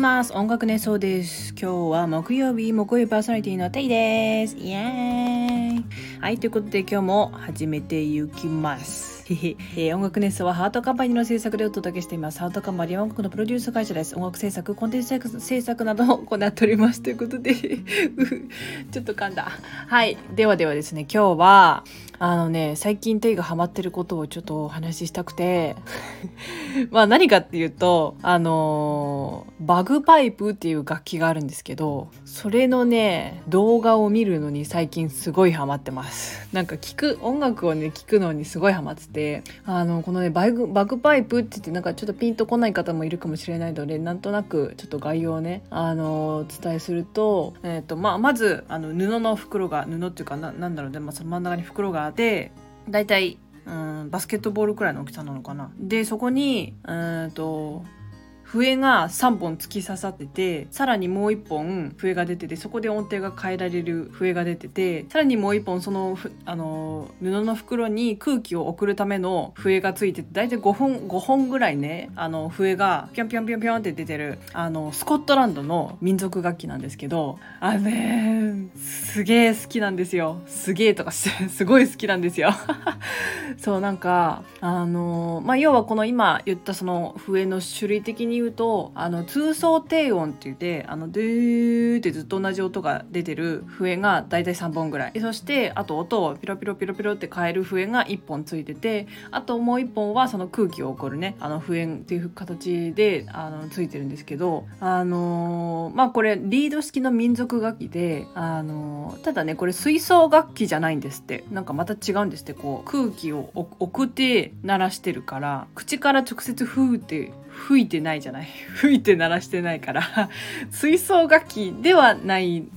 ます音楽熱奏です今日は木曜日木曜日パーソナリティのテイですイエーイはいということで今日も始めていきます えー、音楽熱奏はハートカンパニーの制作でお届けしています。ハートカンパニーは音楽のプロデュース会社です。音楽制作、コンテンツ制作などを行っております。ということで ちょっと噛んだ。はい。ではではですね、今日は、あのね、最近テイがハマってることをちょっとお話ししたくて まあ何かっていうと、あの、バグパイプっていう楽器があるんですけど、それのね、動画を見るのに最近すごいハマってます。なんか聞く、音楽をね、聞くのにすごいハマってて、あの、このね、バグ、バグパイプって言ってなんかちょっとピンとこない方もいるかもしれないので、なんとなくちょっと概要をね、あの、お伝えすると、えっ、ー、と、まあ、まず、あの、布の袋が、布っていうかな、なんだろうね、まあ、その真ん中に袋がって大体うんバスケットボールくらいの大きさなのかな。でそこにうんと笛が3本突き刺さっててさらにもう1本笛が出ててそこで音程が変えられる笛が出ててさらにもう1本そのあの布の袋に空気を送るための笛がついてて大体5本5本ぐらいねあの笛がピョンピョンピョンピョンって出てるあのスコットランドの民族楽器なんですけどあれすげえ好きなんですよ。すげえとかしてすごい好きなんですよ。そうなんかあのまあ要はこの今言ったその笛の種類的に言うとあの通奏低音って言ってあのドゥーってずっと同じ音が出てる笛が大体3本ぐらい。そしてあと音をピロピロピロピロって変える笛が1本ついててあともう1本はその空気を送るねあの笛っていう形であのついてるんですけどあのー、まあこれリード式の民族楽器であのー、ただねこれ吹奏楽器じゃないんですって。なんかまた違うんですってこう空気を送って鳴らしてるから口から直接フーって吹いてないじゃない。吹いて鳴らしてないから。吹奏楽器ではないん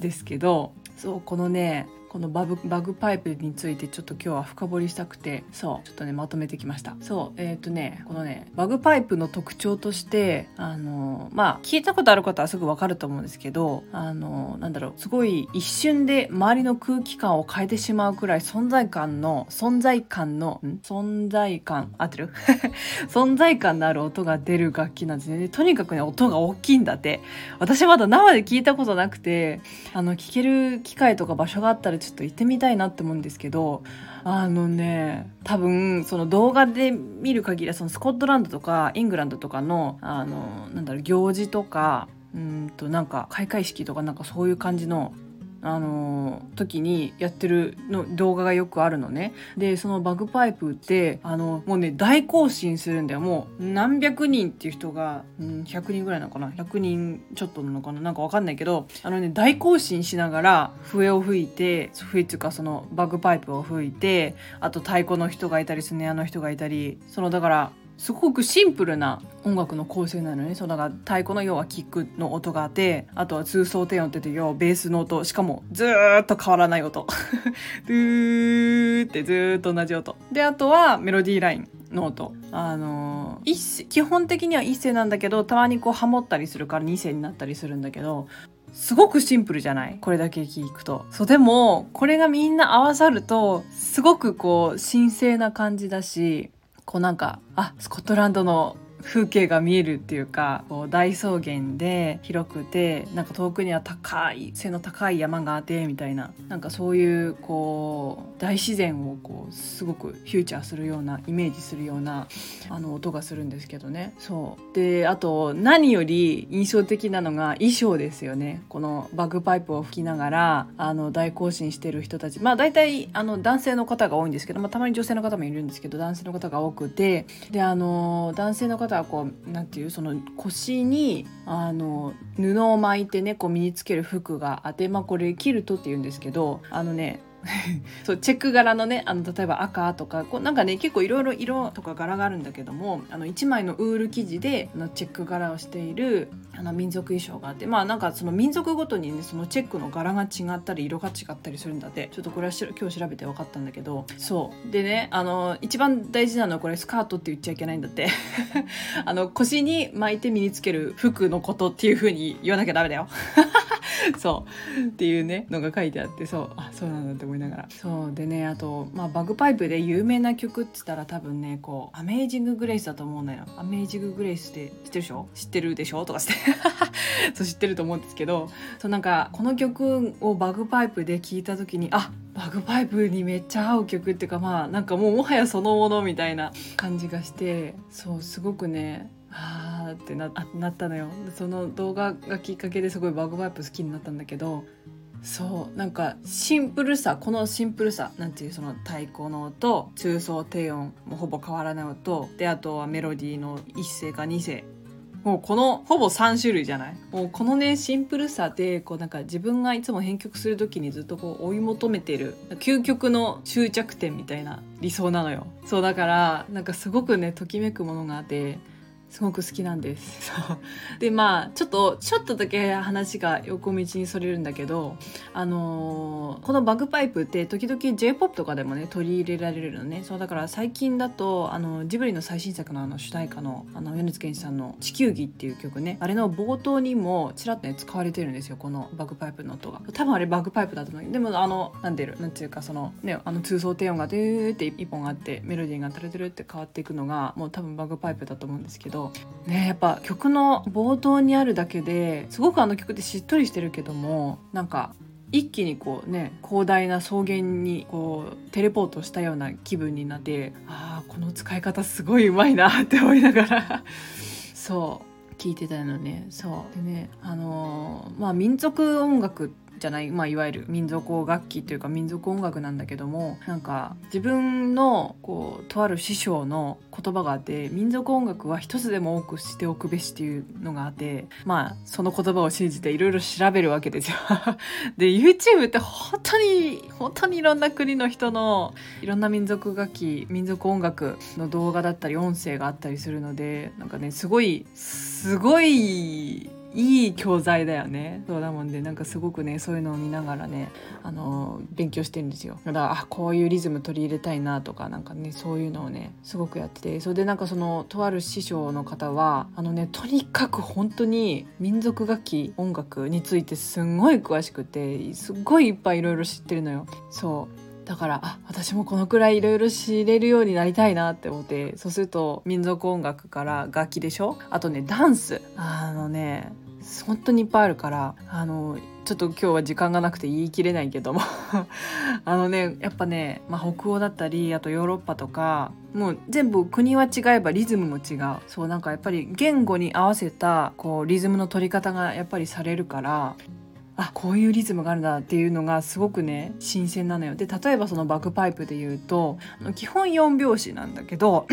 ですけど。そうこのねこのバグバグパイプについてちょっと今日は深掘りしたくてそうちょっとねまとめてきました。そうえっ、ー、とねこのねバグパイプの特徴としてあのまあ聞いたことある方はすぐわかると思うんですけどあのなんだろうすごい一瞬で周りの空気感を変えてしまうくらい存在感の存在感の存在感合ってる？存在感のある音が出る楽器なんですね。とにかくね音が大きいんだって。私まだ生で聞いたことなくてあの聞ける機会とか場所があったらちょっと行ってみたいなって思うんですけどあのね多分その動画で見る限りはそのスコットランドとかイングランドとかのあのなんだろう行事とかうんとなんか開会式とかなんかそういう感じのあの時にやってるの動画がよくあるのね。でそのバグパイプってあのもうね大行進するんだよ。もう何百人っていう人が、うん、100人ぐらいなのかな。100人ちょっとなのかな。なんかわかんないけどあのね大行進しながら笛を吹いて笛っていうかそのバグパイプを吹いてあと太鼓の人がいたりスネアの人がいたりそのだからすごくシンプルな音楽の構成なのね。そうだから太鼓の要はキックの音があってあとは通奏低音って言うとベースの音。しかもずっと変わらない音。ドゥーってずっと同じ音。であとはメロディーラインの音。あの一基本的には一声なんだけどたまにこうハモったりするから二声になったりするんだけどすごくシンプルじゃない？これだけ聞くと。そう、でも、これがみんな合わさると、すごくこう、神聖な感じだし、こうなんかあスコットランドの風景が見えるっていうかこう大草原で広くてなんか遠くには高い背の高い山があってみたいななんかそういうこう大自然をこうすごくフューチャーするようなイメージするようなあの音がするんですけどね。そう。であと何より印象的なのが衣装ですよね。このバグパイプを吹きながらあの大行進してる人たち。まあ大体あの男性の方が多いんですけど、まあ、たまに女性の方もいるんですけど男性の方が多くて。であの男性の方はこうなんていうその腰にあの布を巻いてねこう身につける服があってまあこれキルトって言うんですけどあのね そうチェック柄のねあの例えば赤とかこうなんかね結構いろいろ色とか柄があるんだけどもあの1枚のウール生地であのチェック柄をしているあの民族衣装があってまあなんかその民族ごとにねそのチェックの柄が違ったり色が違ったりするんだって。ちょっとこれは今日調べて分かったんだけどそう。でねあの一番大事なのはこれスカートって言っちゃいけないんだって。あの腰に巻いて身につける服のことっていう風に言わなきゃダメだよ。そう。っていうねのが書いてあってそう。あそうなんだって思いながら。そう。でねあと、まあ、バグパイプで有名な曲っつったら多分ねこう「アメージング・グレイス」だと思うのよ。アメージング・グレイスって知ってるでしょ？知ってるでしょ？とかして。そう知ってると思うんですけど。そうなんかこの曲をバグパイプで聴いた時にあバグパイプにめっちゃ合う曲っていうかまあなんかもうもはやそのものみたいな感じがして。そうすごくねあってなったのよ。その動画がきっかけですごいバグパイプ好きになったんだけどそうなんかシンプルさこのシンプルさなんていうその太鼓の音中層低音もほぼ変わらない音。であとはメロディーの一声か二声。もうこのほぼ3種類じゃない？もうこのねシンプルさでこうなんか自分がいつも編曲する時にずっとこう追い求めてる究極の終着点みたいな理想なのよ。そうだからなんかすごくねときめくものがあってすごく好きなんです。でまあちょっとちょっとだけ話が横道にそれるんだけどあのーこのバグパイプって時々 j p o p とかでもね取り入れられるのね。そうだから最近だとあのジブリの最新作のあの主題歌のあの米津玄師さんの「地球儀」っていう曲ね。あれの冒頭にもちらっとね使われてるんですよこのバグパイプの音が。多分あれバグパイプだと思う。でもあのなんていうなんていうかそのねあの通奏低音がドゥーって一本あってメロディーがタルトゥルって変わっていくのがもう多分バグパイプだと思うんですけどねやっぱ曲の冒頭にあるだけですごくあの曲ってしっとりしてるけどもなんか一気にこうね広大な草原にこうテレポートしたような気分になってああこの使い方すごいうまいなって思いながら。そう聞いてたのね。そう。でねあのーまあ民族音楽じゃない、まあ、いわゆる民族楽器というか民族音楽なんだけどもなんか自分のこうとある師匠の言葉があって民族音楽は一つでも多くしておくべしっていうのがあってまあその言葉を信じていろいろ調べるわけですよ。で YouTube って本当に本当にいろんな国の人のいろんな民族楽器民族音楽の動画だったり音声があったりするのでなんかねすごいすごいいい教材だよね。そうだもんでなんかすごくねそういうのを見ながらねあの勉強してるんですよ。だからあこういうリズム取り入れたいなとかなんかねそういうのをねすごくやってて。それでなんかそのとある師匠の方はあのねとにかく本当に民族楽器音楽についてすんごい詳しくてすっごいいっぱいいろいろ知ってるのよ。そう。だからあ私もこのくらいいろいろ知れるようになりたいなって思ってそうすると民族音楽から楽器でしょ？あとねダンス。あのね本当にいっぱいあるからあのちょっと今日は時間がなくて言い切れないけども。あのねやっぱね、まあ、北欧だったりあとヨーロッパとかもう全部国は違えばリズムも違う。そうなんかやっぱり言語に合わせたこうリズムの取り方がやっぱりされるからあこういうリズムがあるんだっていうのがすごくね新鮮なのよ。で例えばそのバックパイプで言うと基本4拍子なんだけど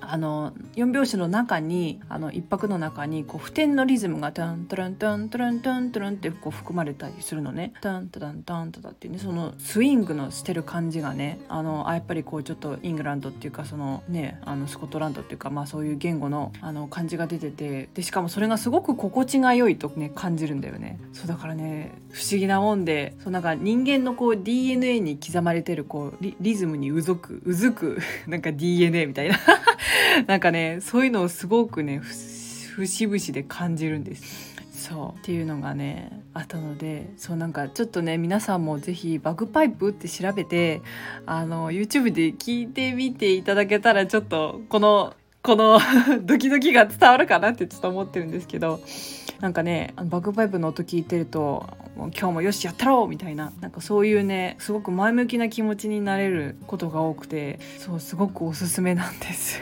あの4拍子の中にあの一拍の中にこう普天のリズムがタンタランタンタランタンタランってこう含まれたりするのね。タンタランタンタタっていうねそのスイングのしてる感じがねあのあやっぱりこうちょっとイングランドっていうかそのねあのスコットランドっていうかまあそういう言語のあの感じが出ててでしかもそれがすごく心地が良いとね感じるんだよね。そうだからね不思議なもんでそうなんか人間のこう DNA に刻まれてるこうリリズムにうずくうずくなんか DNA みたいな。なんかねそういうのをすごくね節々で感じるんです。そうっていうのがねあったのでそうなんかちょっとね皆さんもぜひバグパイプって調べてあの YouTube で聞いてみていただけたらちょっとこのこの ドキドキが伝わるかなってちょっと思ってるんですけどなんかねあのバグパイプの音聞いてるともう今日もよしやったろうみたいななんかそういうねすごく前向きな気持ちになれることが多くてそうすごくおすすめなんです。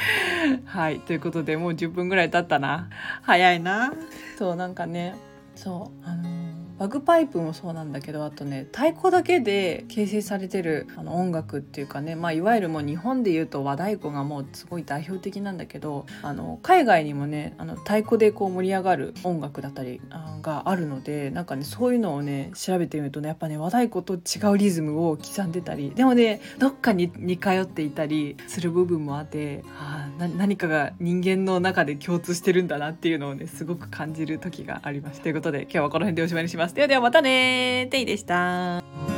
はいということでもう10分ぐらい経ったな早いな。そうなんかねそうあのバグパイプもそうなんだけどあとね太鼓だけで形成されてるあの音楽っていうかね、まあ、いわゆるもう日本でいうと和太鼓がもうすごい代表的なんだけどあの海外にもねあの太鼓でこう盛り上がる音楽だったりがあるのでなんかねそういうのをね調べてみるとねやっぱね和太鼓と違うリズムを刻んでたりでもねどっかに似通っていたりする部分もあってあ何かが人間の中で共通してるんだなっていうのをねすごく感じる時があります。ということで今日はこの辺でおしまいにします。ではではまたねていでした。